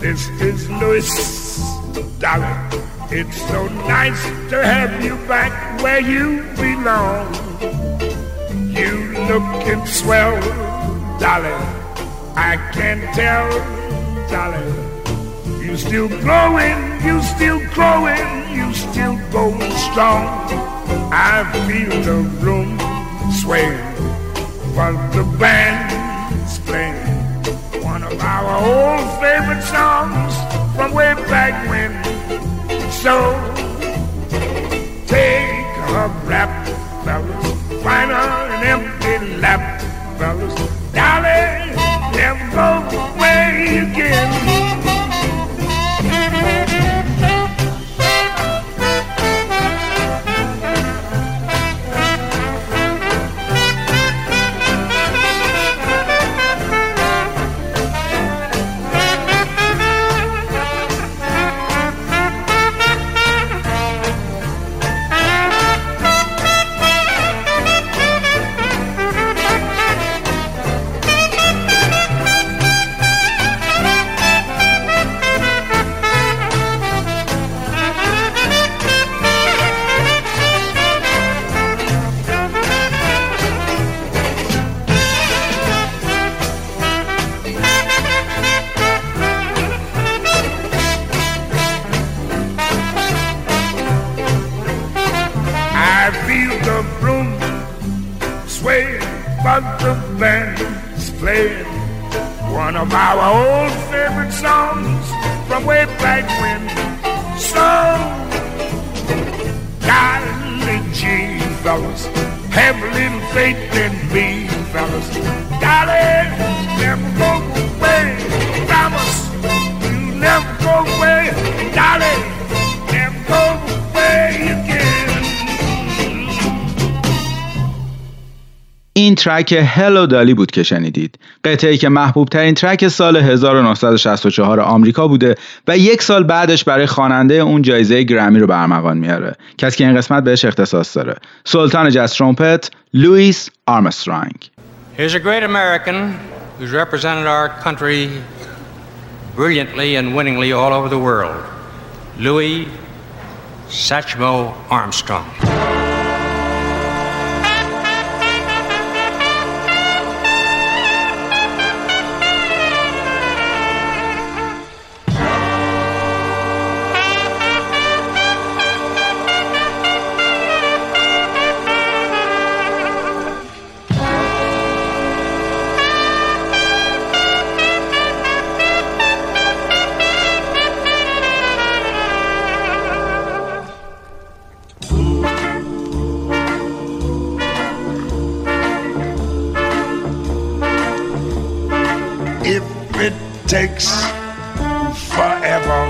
This is Louis. Dolly, it's so nice to have you back where you belong. You looking swell, Dolly. I can tell, Dolly. You still growing, you still growing, you still going strong. I feel the room sway while the band's playing one of our old favorite songs from way back when. So take a rap, fellas, find an empty lap, fellas. Dolly, never go away again. این ترک هلو دالی بود که شنیدید. قطعه که محبوب ترین ترک سال 1964 آمریکا بوده و یک سال بعدش برای خواننده اون جایزه گرمی رو برمغان میاره. کسی که این قسمت بهش اختصاص داره. سلطان جاز ترومپت لوئیس آرمسترانگ. Here's a great American who's represented our country brilliantly and winningly all over the world, Louis Satchmo Armstrong. It takes forever,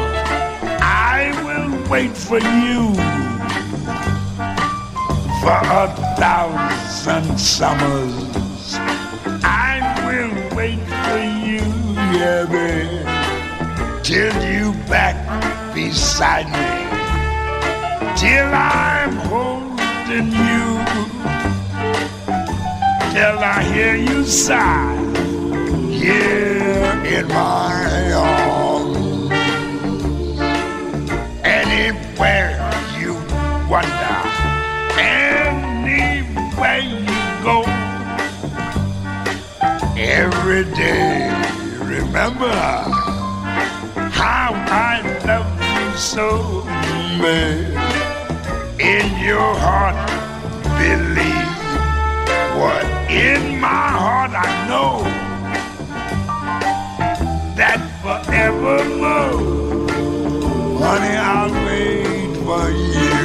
I will wait for you for a thousand summers. I will wait for you, yeah, till you back beside me, till I'm holding you, till I hear you sigh in my arms. Anywhere you wander, anywhere you go, every day remember how I love you so, man. In your heart, believe what in my heart I know that forevermore, honey, I'll wait for you.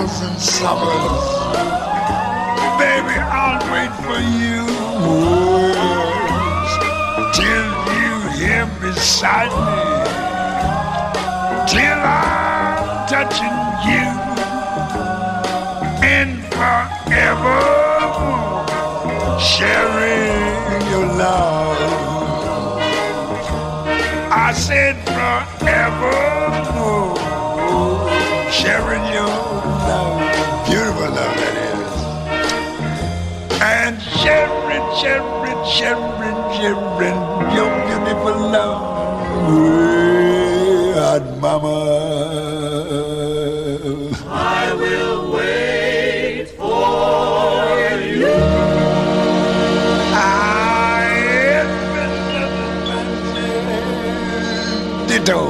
thousand summers. Baby, I'll wait for you. Till you here beside me. Till I'm touching you. And forever sharing your love. I said forever. sharing, sharing, sharing your beautiful love. Hot mama. I will wait for you. Ditto.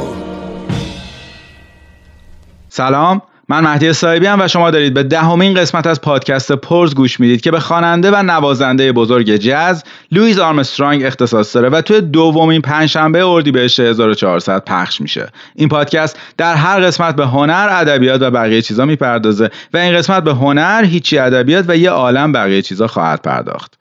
سلام من مهدی صاحبی هم و شما دارید به دهمین قسمت از پادکست پرز گوش می‌دید که به خواننده و نوازنده بزرگ جز لوئیس آرمسترانگ اختصاص داره و توی دومین پنجشنبه اردیبهشت 1400 پخش میشه. این پادکست در هر قسمت به هنر ادبیات و بقیه چیزا می‌پردازه و این قسمت به هنر هیچی ادبیات و یه عالم بقیه چیزا خواهد پرداخت.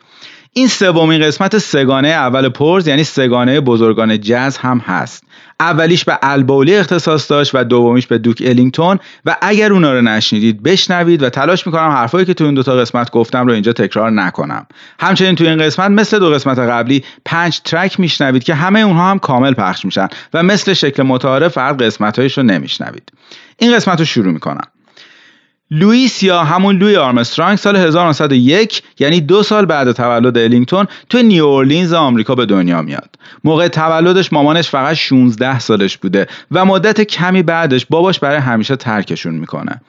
این سومین قسمت سگانه اول پرز یعنی سگانه بزرگان جز هم هست. اولیش به البولی اختصاص داشت و دومیش به دوک الینگتون. و اگر اونا رو نشنیدید بشنوید و تلاش می‌کنم حرفایی که تو این دوتا قسمت گفتم رو اینجا تکرار نکنم. همچنین تو این قسمت مثل دو قسمت قبلی پنج track میشنوید که همه اونها هم کامل پخش میشن و مثل شکل متعارف فقط قسمتهایش رو نمیشنوید. این قسمت رو شروع می‌کنم. لوئیس یا همون لوی آرمسترانگ سال 1901 یعنی دو سال بعد تولد الینگتون تو نیو اورلینز آمریکا به دنیا میاد. موقع تولدش مامانش فقط 16 سالش بوده و مدت کمی بعدش باباش برای همیشه ترکشون می‌کنه.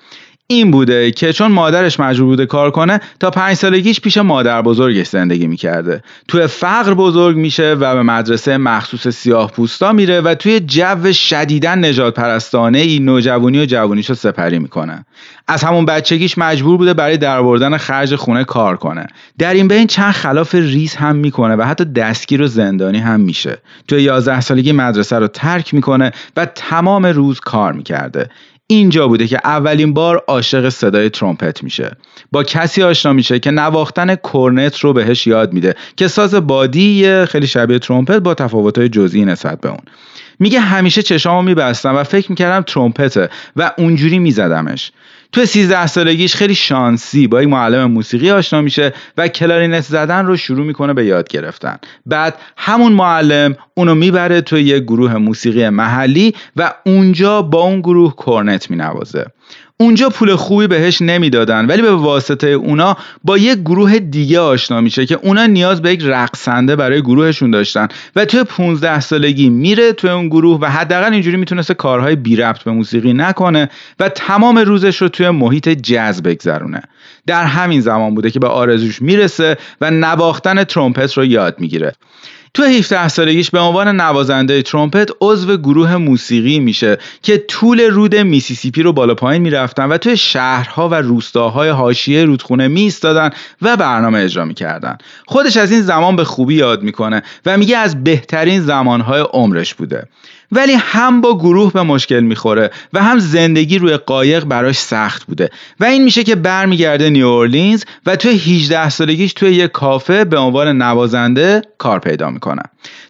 این بوده که چون مادرش مجبور بوده کار کنه تا پنج سالگیش پیش مادر بزرگش زندگی می‌کرده. توی فقر بزرگ میشه و به مدرسه مخصوص سیاه پوستا میره و توی جو شدیدن نجات پرستانه ای نوجوانی و جوانیشو سپری می‌کنه. از همون بچگیش مجبور بوده برای درآوردن خرج خونه کار کنه. در این بین چند خلاف ریز هم می‌کنه و حتی دستگیر و زندانی هم میشه. توی 11 سالگی مدرسه رو ترک می‌کنه و تمام روز کار می‌کرده. اینجا بوده که اولین بار عاشق صدای ترومپت میشه. با کسی آشنا میشه که نواختن کرنت رو بهش یاد میده که ساز بادی خیلی شبیه ترومپت با تفاوت‌های جزئی نسبت به اون. میگه همیشه چشامو میبستم و فکر می‌کردم ترومپته و اونجوری میزدمش. تو 13 سالگیش خیلی شانسی با یک معلم موسیقی آشنا میشه و کلارینت زدن رو شروع می‌کنه به یاد گرفتن. بعد همون معلم اونو می‌بره توی یک گروه موسیقی محلی و اونجا با اون گروه کرنت مینوازه. اونجا پول خوبی بهش نمی‌دادن ولی به واسطه اونا با یک گروه دیگه آشنا میشه که اونا نیاز به یک رقصنده برای گروهشون داشتن و توی 15 سالگی میره توی اون گروه و حداقل اینجوری می‌تونسته کارهای بی ربط به موسیقی نکنه و تمام روزش رو توی محیط jazz بگذرونه. در همین زمان بوده که به آرزوش می‌رسه و نواختن ترومپت رو یاد می‌گیره. تو 17 سالگیش به عنوان نوازنده ترومپت عضو گروه موسیقی میشه که طول رود میسیسیپی رو بالا پایین می‌رفتن و توی شهرها و روستاهای حاشیه رودخونه میایستادن و برنامه اجرا می‌کردن. خودش از این زمان به خوبی یاد می‌کنه و میگه از بهترین زمانهای عمرش بوده. ولی هم با گروه به مشکل می‌خوره و هم زندگی روی قایق براش سخت بوده. و این میشه که برمیگرده نیو اورلینز و توی 18 سالگیش توی یک کافه به عنوان نوازنده کار پیدا می‌کنه.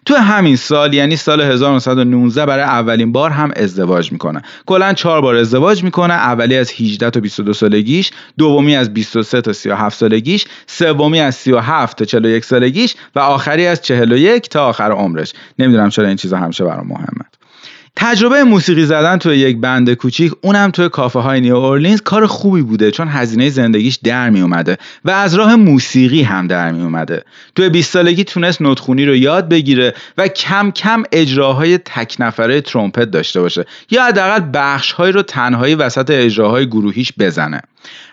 تو همین سال یعنی سال 1919 برای اولین بار هم ازدواج می‌کنه. کلا چهار بار ازدواج می‌کنه اولی از 18 تا 22 سالگیش دومی از 23 تا 37 سالگیش سومی از 37 تا 41 سالگیش و آخری از 41 تا آخر عمرش. نمی‌دونم چرا این چیزا همیشه برام مهمه. تجربه موسیقی زدن توی یک بند کوچیک اونم توی کافه های نیو اورلینز کار خوبی بوده چون هزینه زندگیش در می اومده و از راه موسیقی هم در می اومده توی 20 سالگی تونست نوتخونی رو یاد بگیره و کم کم اجراهای تک نفره ترومپت داشته باشه یا حداقل بخشهایی رو تنهایی وسط اجراهای گروهیش بزنه.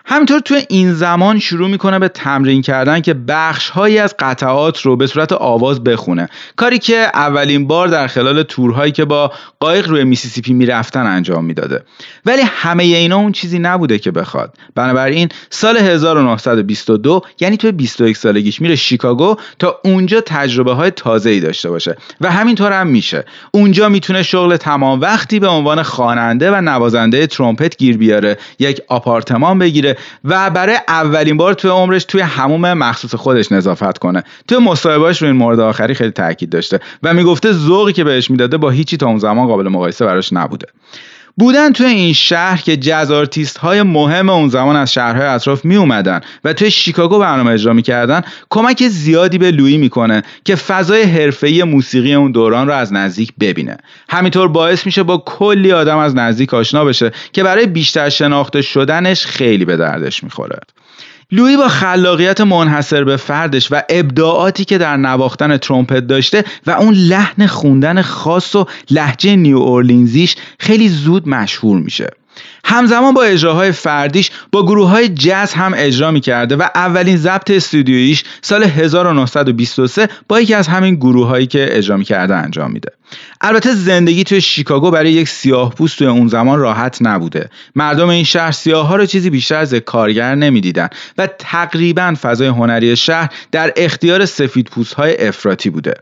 همینطور توی این زمان شروع می‌کنه به تمرین کردن که بخش هایی از قطعات رو به صورت آواز بخونه. کاری که اولین بار در خلال تورهایی که با قایق روی میسیسیپی می‌رفتن انجام می‌داده. ولی همه اینا اون چیزی نبوده که بخواد. بنابراین سال 1922 یعنی توی 21 سالگیش میره شیکاگو تا اونجا تجربه های تازه ای داشته باشه. و همینطور هم میشه. اونجا می‌تونه شغل تمام وقتی به عنوان خواننده و نوازنده ترومپت گیر بیاره. یک آپارتمان بگیره و برای اولین بار توی عمرش توی حموم مخصوص خودش نظافت کنه. توی مصاحبهاش رو این مورد آخری خیلی تاکید داشته و می‌گفته ذوقی که بهش می‌داده با هیچی تا اون زمان قابل مقایسه براش نبوده. بودن توی این شهر که jazz artist های مهم اون زمان از شهرهای اطراف می اومدن و توی شیکاگو برنامه اجرا می‌کردن کمک زیادی به لویی می‌کنه که فضای حرفه‌ای موسیقی اون دوران رو از نزدیک ببینه. همینطور باعث میشه با کلی آدم از نزدیک آشنا بشه که برای بیشتر شناخته شدنش خیلی به دردش می‌خوره لویی با خلاقیت منحصر به فردش و ابداعاتی که در نواختن ترومپت داشته و اون لحن خوندن خاص و لحجه نیو اورلینزیش خیلی زود مشهور میشه. همزمان با اجراهای فردیش با گروه های جز هم اجرا می کرده و اولین ضبط استودیویش سال 1923 با یکی از همین گروه هایی که اجرا می کرده انجام میده. البته زندگی توی شیکاگو برای یک سیاه پوست توی اون زمان راحت نبوده. مردم این شهر سیاه ها رو چیزی بیشتر از کارگر نمی‌دیدن و تقریبا فضای هنری شهر در اختیار سفید پوست های افراطی بوده.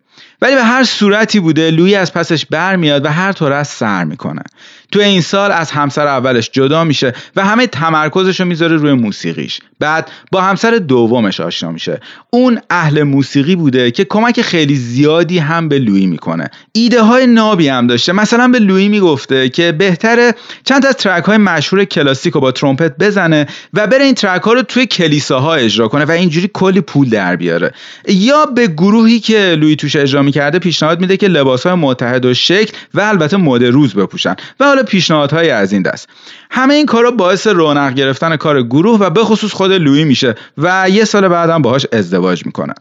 ولی به هر صورتی بوده لویی از پسش برمیاد و هر طور از سر می‌کنه. تو این سال از همسر اولش جدا میشه و همه تمرکزش رو می‌ذاره روی موسیقیش. بعد با همسر دومش آشنا میشه. اون اهل موسیقی بوده که کمک خیلی زیادی هم به لویی می‌کنه. ایده های نابی هم داشته. مثلا به لویی می‌گفته که بهتره چند از ترک های مشهور کلاسیک رو با ترومپت بزنه و بره این ترک ها رو توی کلیساها اجرا کنه و اینجوری کلی پول در بیاره. یا به گروهی که لویی توش اجرا می‌کرده پیشنهاد میده که لباس های متحد و شکل و البته مد روز بپوشن. و حالا پیشنهادهای از این دست. همه این کارا باعث رونق گرفتن کار گروه و به خصوص خود لویی میشه و یه سال بعدم باهاش ازدواج می‌کنه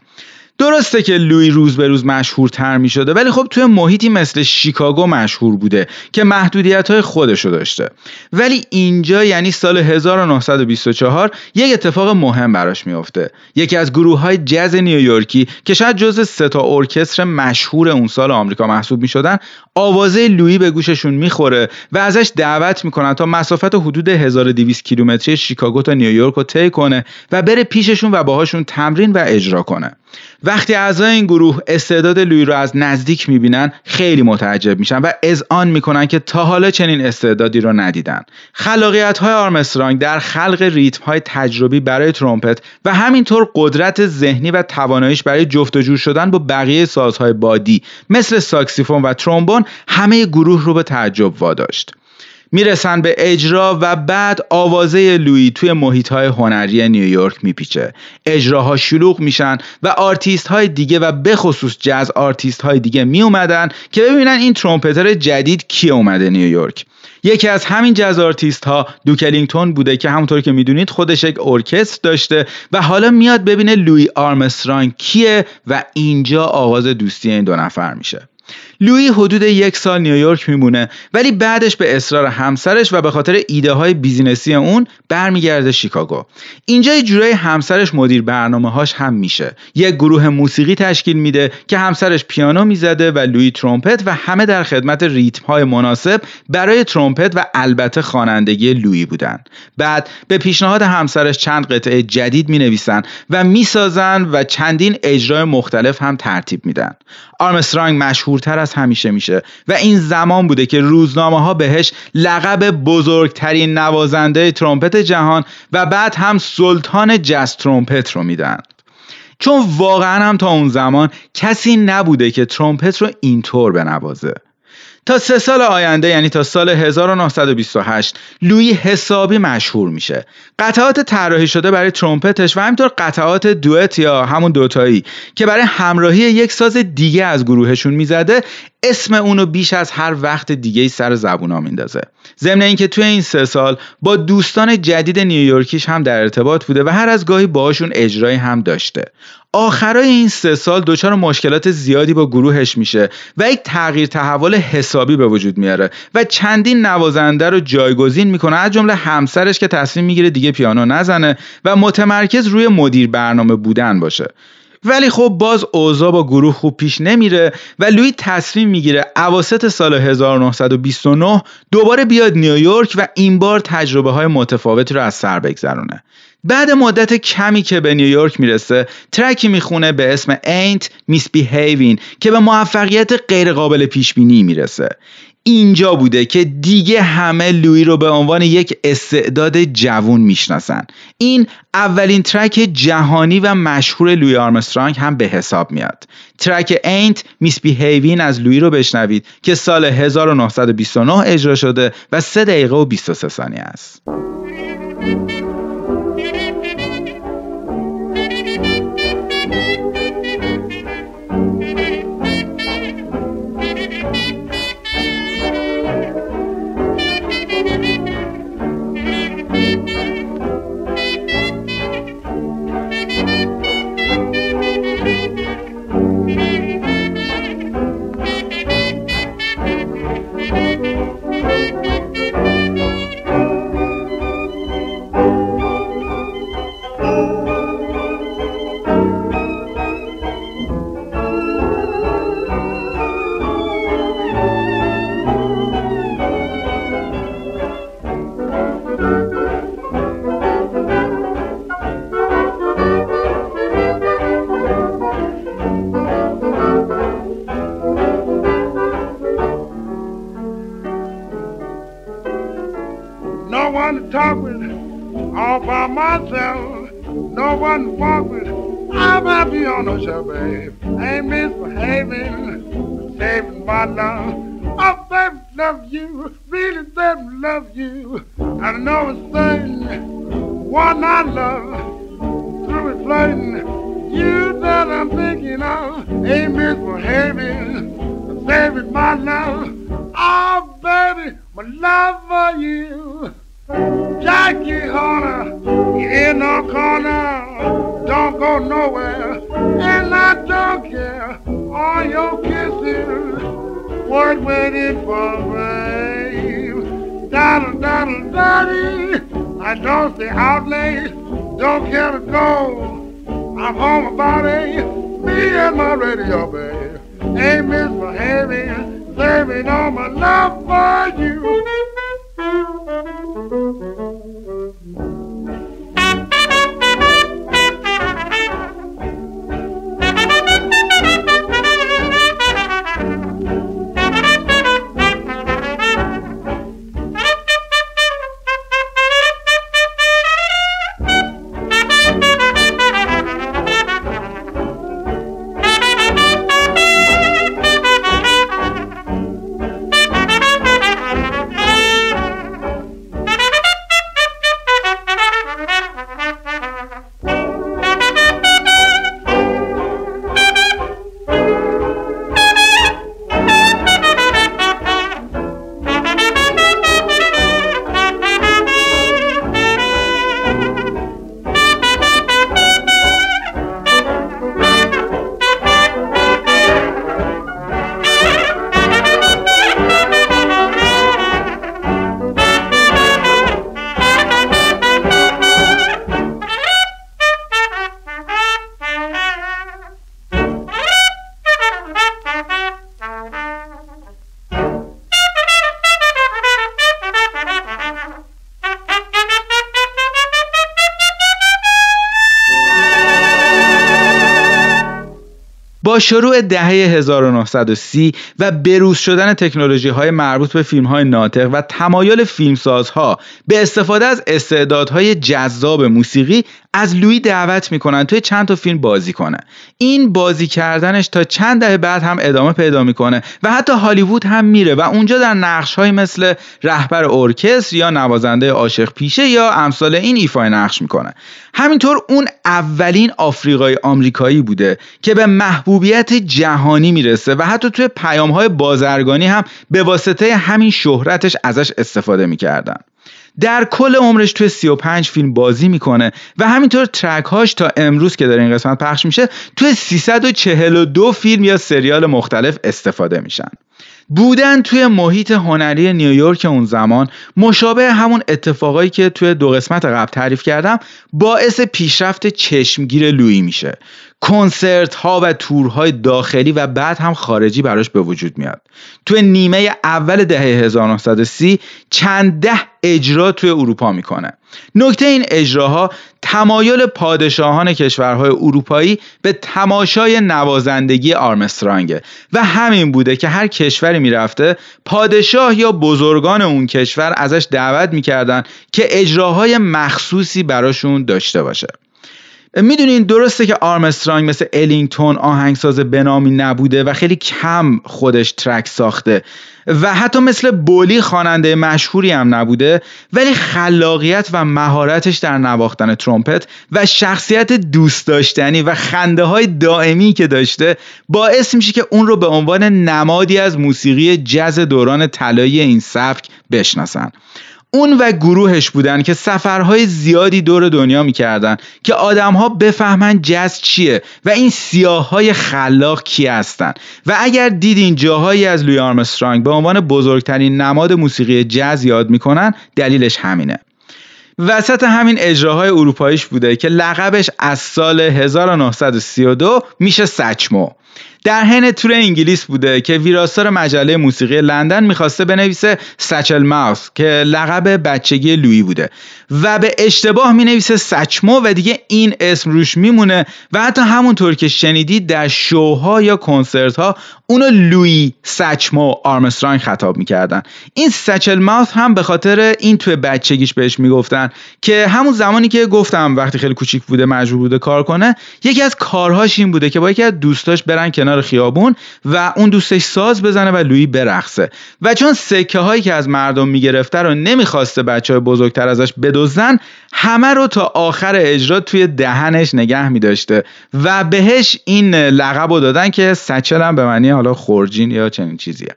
درسته که لوی روز به روز مشهورتر می شده ولی خب توی محیطی مثل شیکاگو مشهور بوده که محدودیت های خودشو داشته. ولی اینجا یعنی سال 1924 یک اتفاق مهم براش میافته. یکی از گروه های جز نیویورکی که شاید جز سه تا ارکستر مشهور اون سال آمریکا محسوب می شدن آوازه لویی به گوششون می‌خوره و ازش دعوت می‌کنن تا مسافت حدود 1200 کیلومتری شیکاگو تا نیویورک رو طی کنه و بره پیششون و باهاشون تمرین و اجرا کنه. وقتی اعضای این گروه استعداد لوی رو از نزدیک می‌بینن خیلی متعجب میشن و اذعان می‌کنن که تا حالا چنین استعدادی رو ندیدن. خلاقیت های آرمسترانگ در خلق ریتم های تجربی برای ترومپت و همینطور قدرت ذهنی و تواناییش برای جفت و جور شدن با بقیه سازهای بادی مثل ساکسیفون و ترومبون همه گروه رو به تعجب واداشت. می‌رسن به اجرا و بعد آوازه لویی توی محیط های هنری نیویورک میپیچه. اجراها شلوغ میشن و آرتیست های دیگه و به خصوص jazz artist های دیگه می اومدن که ببینن این trumpeter جدید کی اومده نیویورک یکی از همین jazz artist ها دوک الینگتون بوده که همونطور که می‌دونید خودش یک ارکستر داشته و حالا میاد ببینه لوی آرمسترانگ کیه و اینجا آغاز دوستی این دو نفر میشه. لویی حدود یک سال نیویورک میمونه. ولی بعدش به اصرار همسرش و به خاطر ایده های business ی اون برمیگرده شیکاگو. اینجا یه جورایی همسرش مدیر برنامه هاش هم میشه. یک گروه موسیقی تشکیل میده که همسرش پیانو می‌زده و لویی ترومپت و همه در خدمت ریتم های مناسب برای ترومپت و البته خوانندگی لویی بودن. بعد به پیشنهاد همسرش چند قطعه جدید می نویسن و می‌سازن و چندین اجرای مختلف هم ترتیب میدن. آرمسترانگ مشهورتر همیشه میشه. و این زمان بوده که روزنامه ها بهش لقب بزرگترین نوازنده ترومپت جهان و بعد هم سلطان جز ترومپت رو میدن. چون واقعا هم تا اون زمان کسی نبوده که ترومپت رو اینطور بنوازه. تا سه سال آینده یعنی تا سال 1928 لویی حسابی مشهور میشه. قطعات طراحی شده برای ترومپتش و همینطور قطعات دوئت یا همون دوتایی که برای همراهی یک ساز دیگه از گروهشون می‌زده اسم اونو بیش از هر وقت دیگه سر زبونا میندازه. ضمن اینکه توی این سه سال با دوستان جدید نیویورکیش هم در ارتباط بوده و هر از گاهی باهاشون اجرایی هم داشته. آخرای این سه سال دچار مشکلات زیادی با گروهش میشه و یک تغییر تحول حسابی به وجود میاره و چندین نوازنده رو جایگزین می‌کنه. از جمله همسرش که تصمیم می‌گیره دیگه پیانو نزنه و متمرکز روی مدیر برنامه بودن باشه. ولی خب باز اوضاع با گروه خوب پیش نمیره و لوی تصمیم می‌گیره اواسط سال 1929 دوباره بیاد نیویورک و این بار تجربه های متفاوتی رو از سر بگذرونه. بعد مدت کمی که به نیویورک می‌رسه ترکی می‌خونه به اسم Ain't Misbehaving که به موفقیت غیرقابل پیش بینی می‌رسه. اینجا بوده که دیگه همه لوی رو به عنوان یک استعداد جوون می‌شناسن. این اولین ترک جهانی و مشهور لوی آرمسترانگ هم به حساب میاد. ترک اینت بیهیوین از لوی رو بشنوید که سال 1929 اجرا شده و 3 دقیقه و 23 ثانیه است. No one to talk with, all by myself. No one to walk with. I'm happy on the show, babe. Ain't misbehaving, saving my love. Oh, baby, love you, really, baby, love you. I know it's thing, one I love, through it flirting. You that I'm thinking of, ain't misbehaving, saving my love. Oh, baby, my love for you. Jackie Horner, you in no corner, don't go nowhere, and I don't care. All your kisses, worth waiting for babe. Daddle, daddle, daddy, I don't stay out late, don't care to go. I'm home about eight, me and my radio, babe. Ain't misbehaving, saving all my love for you. شروع دهه 1930 و بروز شدن تکنولوژی های مربوط به فیلم های ناطق و تمایل فیلمسازها به استفاده از استعدادهای جذاب موسیقی از لوی دعوت می‌کنن توی چند تا فیلم بازی کنه این بازی کردنش تا چند دهه بعد هم ادامه پیدا می‌کنه و حتی هالیوود هم میره و اونجا در نقش های مثل رهبر ارکستر یا نوازنده عاشق پیشه یا امثال این ایفای نقش می‌کنه. همینطور اون اولین آفریقای آمریکایی بوده که به محبوبیت جهانی می‌رسه و حتی توی پیام های بازرگانی هم به واسطه همین شهرتش ازش استفاده می‌کردن. در کل عمرش توی 35 فیلم بازی می‌کنه و همینطور ترک هاش تا امروز که در این قسمت پخش میشه توی 342 فیلم یا سریال مختلف استفاده میشن. بودن توی محیط هنری نیویورک اون زمان مشابه همون اتفاقایی که توی دو قسمت قبل تعریف کردم باعث پیشرفت چشمگیر لویی میشه. کنسرت ها و تورهای داخلی و بعد هم خارجی براش به وجود میاد. تو نیمه اول دهه 1930 چند ده اجرا توی اروپا می‌کنه. نکته این اجراها تمایل پادشاهان کشورهای اروپایی به تماشای نوازندگی آرمسترانگه و همین بوده که هر کشوری می‌رفته پادشاه یا بزرگان اون کشور ازش دعوت می‌کردن که اجراهای مخصوصی براشون داشته باشه. می‌دونین درسته که آرمسترانگ مثل الینگتون آهنگساز بنامی نبوده و خیلی کم خودش ترک ساخته و حتی مثل بولی خواننده مشهوری هم نبوده ولی خلاقیت و مهارتش در نواختن ترومپت و شخصیت دوست داشتنی و خنده های دائمی که داشته باعث میشه که اون رو به عنوان نمادی از موسیقی جز دوران طلایی این سبک بشناسن. اون و گروهش بودن که سفرهای زیادی دور دنیا می‌کردن که آدمها بفهمن جز چیه و این سیاه های خلاق کی هستن. و اگر دیدین جاهایی از لوی آرمسترانگ به عنوان بزرگترین نماد موسیقی جز یاد می‌کنن دلیلش همینه. وسط همین اجراهای اروپاییش بوده که لقبش از سال 1932 میشه سچمو. در حین تور انگلیس بوده که ویراستار مجله موسیقی لندن می‌خواسته بنویسه سچل ماوس که لقب بچگی لویی بوده. و به اشتباه می‌نویسه سچمو و دیگه این اسم روش میمونه و حتی همونطور که شنیدید در شوها یا کنسرت ها اونو لوی سچمو آرمسترانگ خطاب می‌کردن. این سچل ماوس هم به خاطر این توی بچگیش بهش می‌گفتن که همون زمانی که گفتم وقتی خیلی کوچیک بوده مجبور بوده کار کنه یکی از کارهاش این بوده که با یکی از دوستاش برن کنار خیابون و اون دوستش ساز بزنه و لویی برقصه. و چون سکه هایی که از مردم می‌گرفته رو نمی‌خواسته بچه های بزرگتر ازش بدزدن همه رو تا آخر اجرا توی دهنش نگه میداشته. و بهش این لقب رو دادن که سچل هم به معنی حالا خورجین یا چنین چیزیه.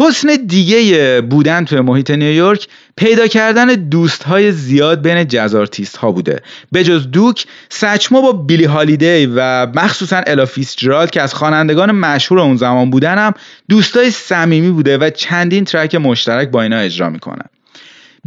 حسن دیگه بودن توی محیط نیویورک پیدا کردن دوست های زیاد بین جزارتیست ها بوده. به جز دوک سچمو با بیلی هالیدی و مخصوصا الافیس جرالد که از خوانندگان مشهور اون زمان بودن هم دوستای صمیمی بوده و چندین ترک مشترک با اینا اجرا می‌کنن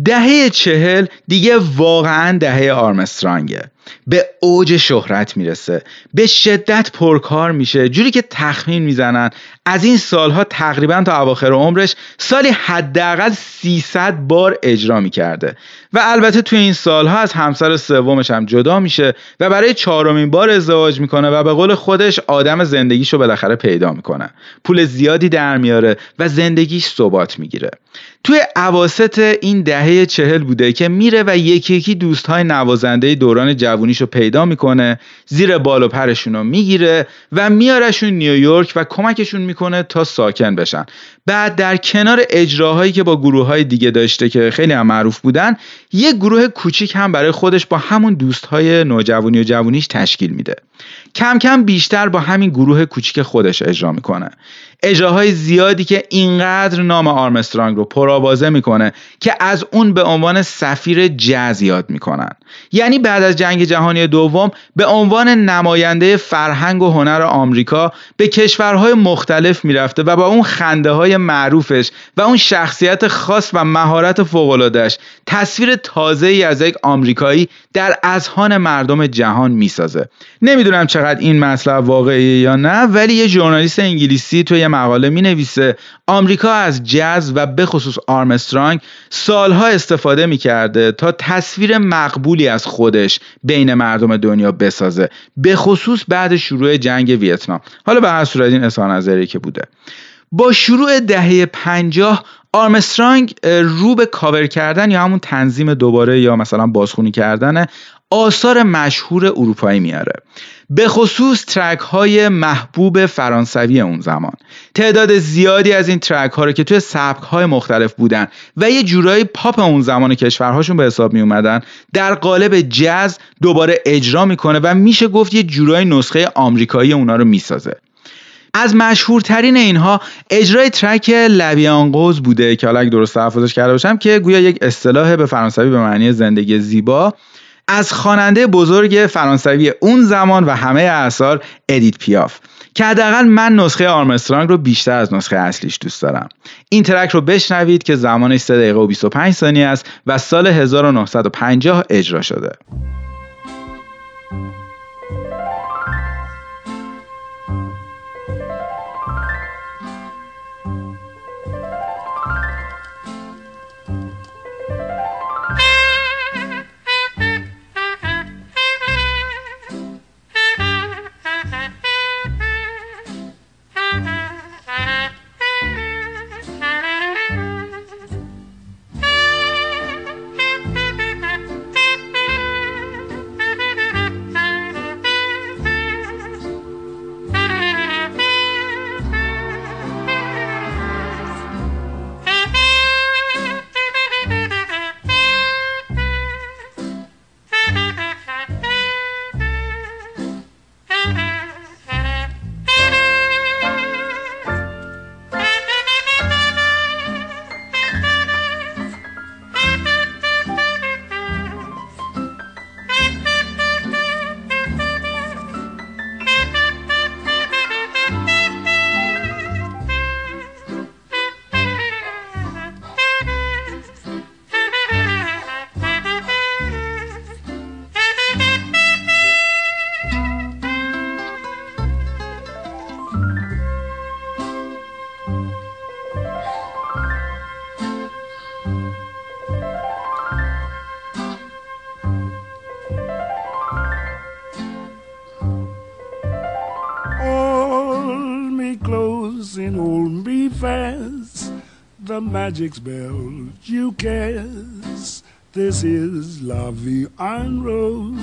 دهه چهل دیگه واقعا دهه آرمسترانگه. به اوج شهرت می‌رسه. به شدت پرکار میشه. جوری که تخمین می‌زنن. از این سالها تقریبا تا اواخر عمرش سالی حداقل 300 بار اجرا می‌کرده. و البته توی این سالها از همسر سومش هم جدا میشه و برای چهارمین بار ازدواج می‌کنه و به قول خودش آدم زندگیشو بالاخره پیدا می‌کنه. پول زیادی در میاره و زندگیش ثبات می‌گیره. توی عواست این دهه چهل بوده که میره و یکی یکی دوستهای نوازنده دوران جوونیشو پیدا می‌کنه زیر بال و پرشون رو می‌گیره و میارشون نیویورک و کمکشون می‌کنه تا ساکن بشن. بعد در کنار اجراهایی که با گروه های دیگه داشته که خیلی هم معروف بودن یک گروه کوچیک هم برای خودش با همون دوستهای نوجوانی و جوونیش تشکیل میده. کم کم بیشتر با همین گروه کوچیک خودش اجرا می‌کنه. اجراهای زیادی که اینقدر نام آرمسترانگ رو پرآوازه می‌کنه که از اون به عنوان سفیر جز یاد می‌کنن. یعنی بعد از جنگ جهانی دوم به عنوان نماینده فرهنگ و هنر آمریکا به کشورهای مختلف می‌رفته و با اون خنده های معروفش و اون شخصیت خاص و مهارت فوق‌العاده‌اش تصویر تازه ای از یک آمریکایی در اذهان مردم جهان می‌سازه. نمی‌دونم چقدر این مطلب واقعیه یا نه ولی یه ژورنالیست انگلیسی توی مقاله می نویسه آمریکا از جز و به خصوص آرمسترانگ سالها استفاده می کرده تا تصویر مقبولی از خودش بین مردم دنیا بسازه. به خصوص بعد شروع جنگ ویتنام. حالا به هر صورت این نظری که بوده. با شروع دهه پنجاه آرمسترانگ رو به کاور کردن یا همون تنظیم دوباره یا مثلا بازخونی کردن آثار مشهور اروپایی میاره. به خصوص ترک های محبوب فرانسوی اون زمان. تعداد زیادی از این ترک ها رو که توی سبک های مختلف بودن و یه جورایی پاپ اون زمان کشورهاشون به حساب می اومدن در قالب jazz دوباره اجرا می‌کنه و میشه گفت یه جورایی نسخه آمریکایی اونا رو می‌سازه. از مشهورترین اینها اجرای track La Vie en rose بوده که حالا درست تلفظش کرده باشم که گویا یک اصطلاح به فرانسوی به معنی زندگی زیبا از خواننده بزرگ فرانسوی اون زمان و همه اثار ادیت پیاف که حداقل من نسخه آرمسترانگ رو بیشتر از نسخه اصلیش دوست دارم. این track رو بشنوید که زمانش 3 دقیقه و 25 ثانیه است و سال 1950 اجرا شده. Magic spell you cast. This is La Vie en Rose.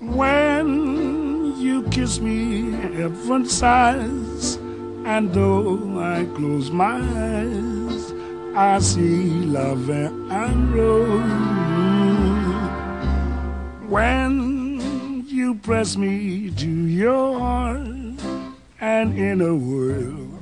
When you kiss me, heaven sighs, and though I close my eyes, I see La and Rose. When you press me to your heart, and in a world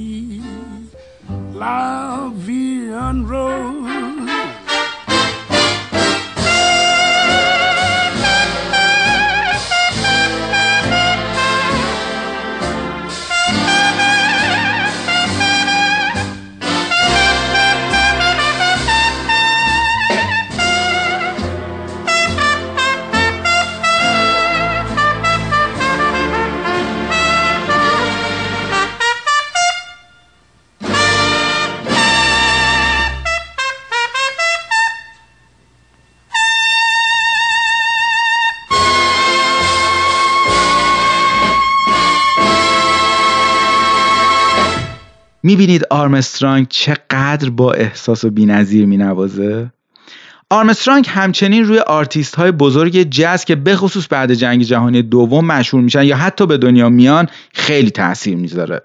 Lavian Road. می‌بینید آرمسترانگ چقدر با احساس و بینظیر مینوازه؟ آرمسترانگ همچنین روی آرتیست های بزرگ jazz که بخصوص بعد جنگ جهانی دوم مشهور میشن یا حتی به دنیا میان خیلی تاثیر می‌ذاره.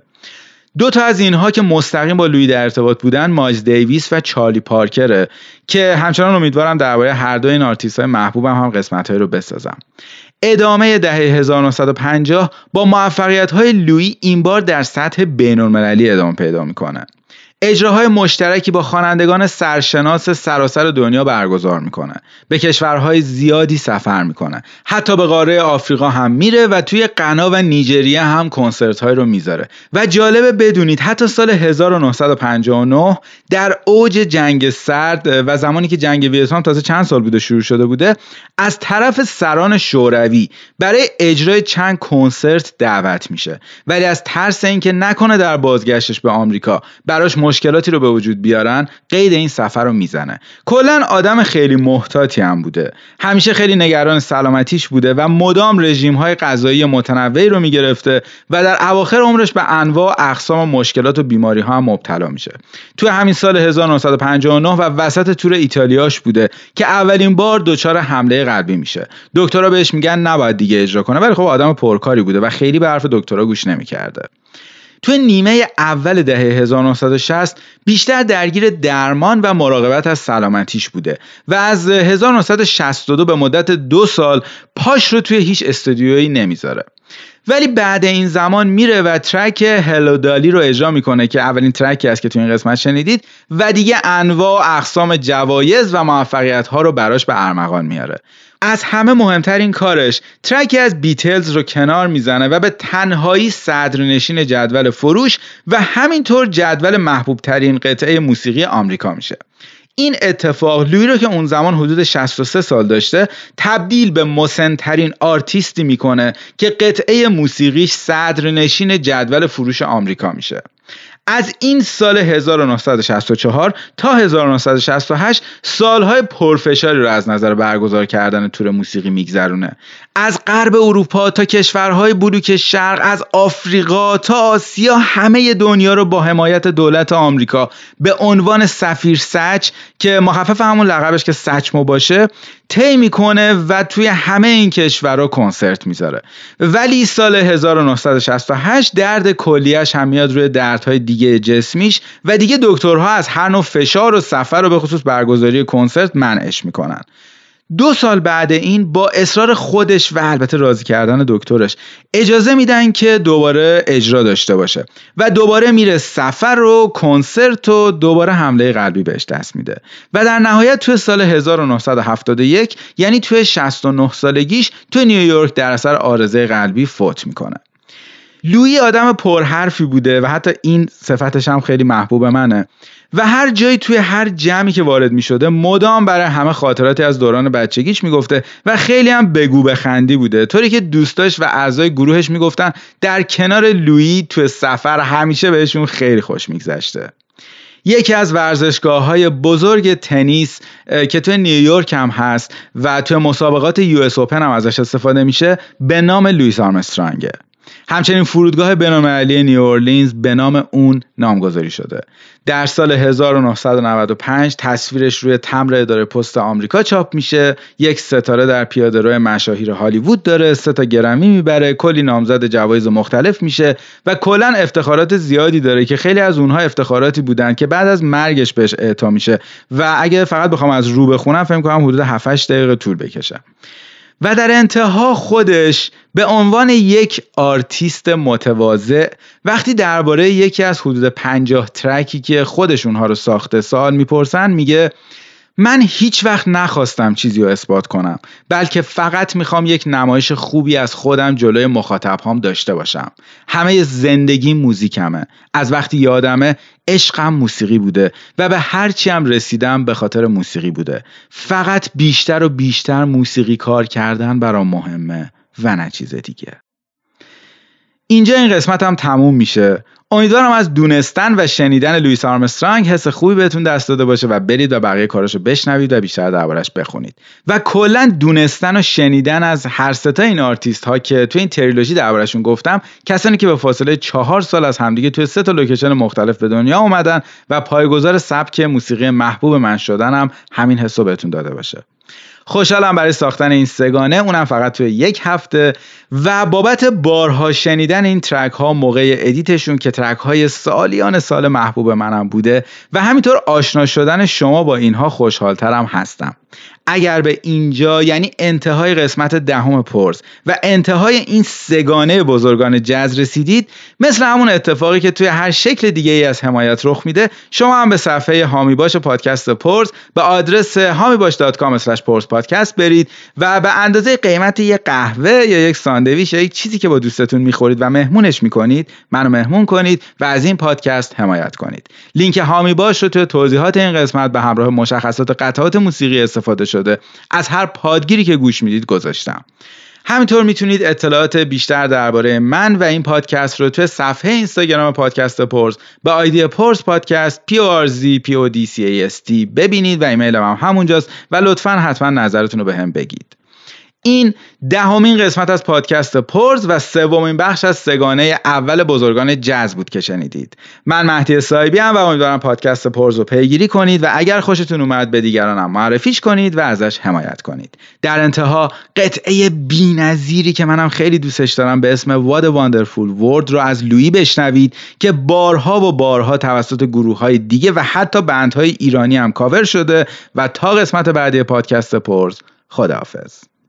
دو تا از اینها که مستقیم با لوی در ارتباط بودن مایلز دیویس و چارلی پارکره که همچنان امیدوارم درباره هر دو این آرتیست های محبوبم هم قسمت هایی رو بسازم. ادامه دهه 1950 با موفقیت های لوی این بار در سطح بین المللی ادامه پیدا می‌کنه اجراهای مشترکی با خوانندگان سرشناس سراسر دنیا برگزار می‌کنه. به کشورهای زیادی سفر می‌کنه. حتی به قاره آفریقا هم میره و توی غنا و نیجریه هم کنسرت های رو می‌ذاره. و جالبه بدونید حتی سال 1959 در اوج جنگ سرد و زمانی که جنگ ویتنام تازه چند سال بوده شروع شده بوده از طرف سران شوروی برای اجرای چند کنسرت دعوت میشه. ولی از ترس اینکه نکنه در بازگشتش به آمریکا براش مشکلاتی رو به وجود بیارن قید این سفر رو می‌زنه. کلا آدم خیلی محتاطی هم بوده. همیشه خیلی نگران سلامتیش بوده و مدام رژیم های غذایی متنوعی رو می‌گرفته و در اواخر عمرش به انواع اقسام و مشکلات و بیماری ها هم مبتلا میشه. تو همین سال 1959 و وسط تور ایتالیاش بوده که اولین بار دچار حمله قلبی میشه. دکترها بهش میگن نباید دیگه اجرا کنه ولی خب آدم پرکاری بوده و خیلی به حرف دکترها گوش نمی‌کرده. تو نیمه اول دهه 1960 بیشتر درگیر درمان و مراقبت از سلامتیش بوده و از 1962 به مدت دو سال پاش رو توی هیچ استودیویی نمی‌ذاره. ولی بعد این زمان میره و ترک هلو دالی رو اجرا می‌کنه که اولین ترکی است که تو این قسمت شنیدید و دیگه انواع و اقسام جوایز و موفقیت ها رو براش به ارمغان میاره. از همه مهمتر این کارش ترکی از بیتلز رو کنار می‌زنه و به تنهایی صدرنشین جدول فروش و همینطور جدول محبوب ترین قطعه موسیقی آمریکا میشه. این اتفاق لوی رو که اون زمان حدود 63 سال داشته تبدیل به مسنترین آرتیستی می‌کنه که قطعه موسیقیش صدرنشین جدول فروش آمریکا میشه. از این سال 1964 تا 1968 سالهای پرفشاری رو از نظر برگزار کردن تور موسیقی میگذرونه. از غرب اروپا تا کشورهای بلوک شرق از آفریقا تا آسیا همه دنیا رو با حمایت دولت آمریکا به عنوان سفیر سچ که مخفف همون لقبش که سچمو باشه طی می‌کنه و توی همه این کشورها کنسرت می‌ذاره. ولی سال 1968 درد کلیش هم میاد روی دردهای دیگه جسمیش و دیگه دکترها از هر نوع فشار و سفر رو به خصوص برگزاری کنسرت منعش می‌کنن. دو سال بعد این با اصرار خودش و البته راضی کردن دکترش اجازه میدن که دوباره اجرا داشته باشه و دوباره میره سفر و کنسرت و دوباره حمله قلبی بهش دست میده. و در نهایت توی سال 1971 یعنی توی 69 سالگیش توی نیویورک در اثر آرزه قلبی فوت می‌کنه. لویی آدم پرحرفی بوده و حتی این صفتش هم خیلی محبوب منه. و هر جایی توی هر جمعی که وارد می شده مدام برای همه خاطراتی از دوران بچگیش می‌گفته و خیلی هم بگو بخندی بوده. طوری که دوستاش و اعضای گروهش می‌گفتن در کنار لویی توی سفر همیشه بهشون خیلی خوش میگذشته. یکی از ورزشگاه های بزرگ تنیس که توی نیویورک هم هست و توی مسابقات US Open هم ازش استفاده میشه به نام لوئیس آرمسترانگه همچنین فرودگاه بینالمللی نیو اورلینز به نام اون نامگذاری شده. در سال 1995 تصویرش روی تمبر اداره پست آمریکا چاپ میشه. یک ستاره در پیاده روی مشاهیر هالیوود داره. سه تا گرمی می‌بره. کلی نامزد جوایز مختلف میشه و کلا افتخارات زیادی داره که خیلی از اونها افتخاراتی بودن که بعد از مرگش بهش اعطا میشه. و اگه فقط بخوام از رو بخونم فکر کنم حدود 7 دقیقه طول بکشه. و در انتها خودش به عنوان یک آرتیست متواضع وقتی درباره یکی از حدود پنجاه ترکی که خودش اونها رو ساخته سوال می‌پرسن میگه من هیچ وقت نخواستم چیزی رو اثبات کنم بلکه فقط می‌خوام یک نمایش خوبی از خودم جلوی مخاطب هم داشته باشم. همه زندگی موزیکمه. از وقتی یادمه عشقم موسیقی بوده و به هرچی هم رسیدم به خاطر موسیقی بوده. فقط بیشتر و بیشتر موسیقی کار کردن برام مهمه و نه چیز دیگه. اینجا این قسمت هم تموم میشه. امیدوارم از دونستن و شنیدن لوئیس آرمسترانگ حس خوبی بهتون دست داده باشه و برید و بقیه کاراشو بشنوید و بیشتر دربارش بخونید. و کلا دونستن و شنیدن از هر سه تا این آرتیست ها که تو این تریلوژی دربارشون گفتم کسانی که به فاصله چهار سال از همدیگه توی سه تا لوکیشن مختلف به دنیا اومدن و پایه‌گذار سبک موسیقی محبوب من شدن هم همین حسو بهتون داده باشه. خوشحالم برای ساختن این سگانه. اونم فقط توی یک هفته. و بابت بارها شنیدن این ترک ها موقع ادیتشون که ترک های سالیان سال محبوب منم بوده و همینطور آشنا شدن شما با اینها خوشحالترم هستم. اگر به اینجا یعنی انتهای قسمت دهم پرس و انتهای این سگانه بزرگان جز رسیدید مثل همون اتفاقی که توی هر شکل دیگه ای از حمایت رخ میده شما هم به صفحه هامی باش پادکست پرس به آدرس hamibash.com پرس پادکست برید و به اندازه قیمت یک قهوه یا یک ساندویچ یا یک چیزی که با دوستتون می‌خورید و مهمونش می‌کنید منو مهمون کنید و از این پادکست حمایت کنید. لینک هامی باش رو توی توضیحات این قسمت به همراه مشخصات قطعات موسیقی استفاده شده از هر پادگیری که گوش می‌دید گذاشتم. همینطور می‌تونید اطلاعات بیشتر درباره من و این پادکست رو توی صفحه اینستاگرام پادکست پرس به آیدی پرس پادکست p o r z p o d c a s t ببینید و ایمیلم هم همونجاست و لطفا حتما نظرتون رو به هم بگید. این دهمین قسمت از پادکست پرز و سومین بخش از سگانه اول بزرگان جز بود که شنیدید. من مهدی صاحبی هم و امیدوارم پادکست پرز رو پیگیری کنید و اگر خوشتون اومد به دیگرانم معرفیش کنید و ازش حمایت کنید. در انتها قطعه بی‌نظیری که منم خیلی دوستش دارم به اسم a Wonderful World رو از لویی بشنوید که بارها و بارها توسط گروه های دیگه و حتی بندهای ایرانی هم کاور شده و تا قسمت بعدی پادکست پرز خداحافظ.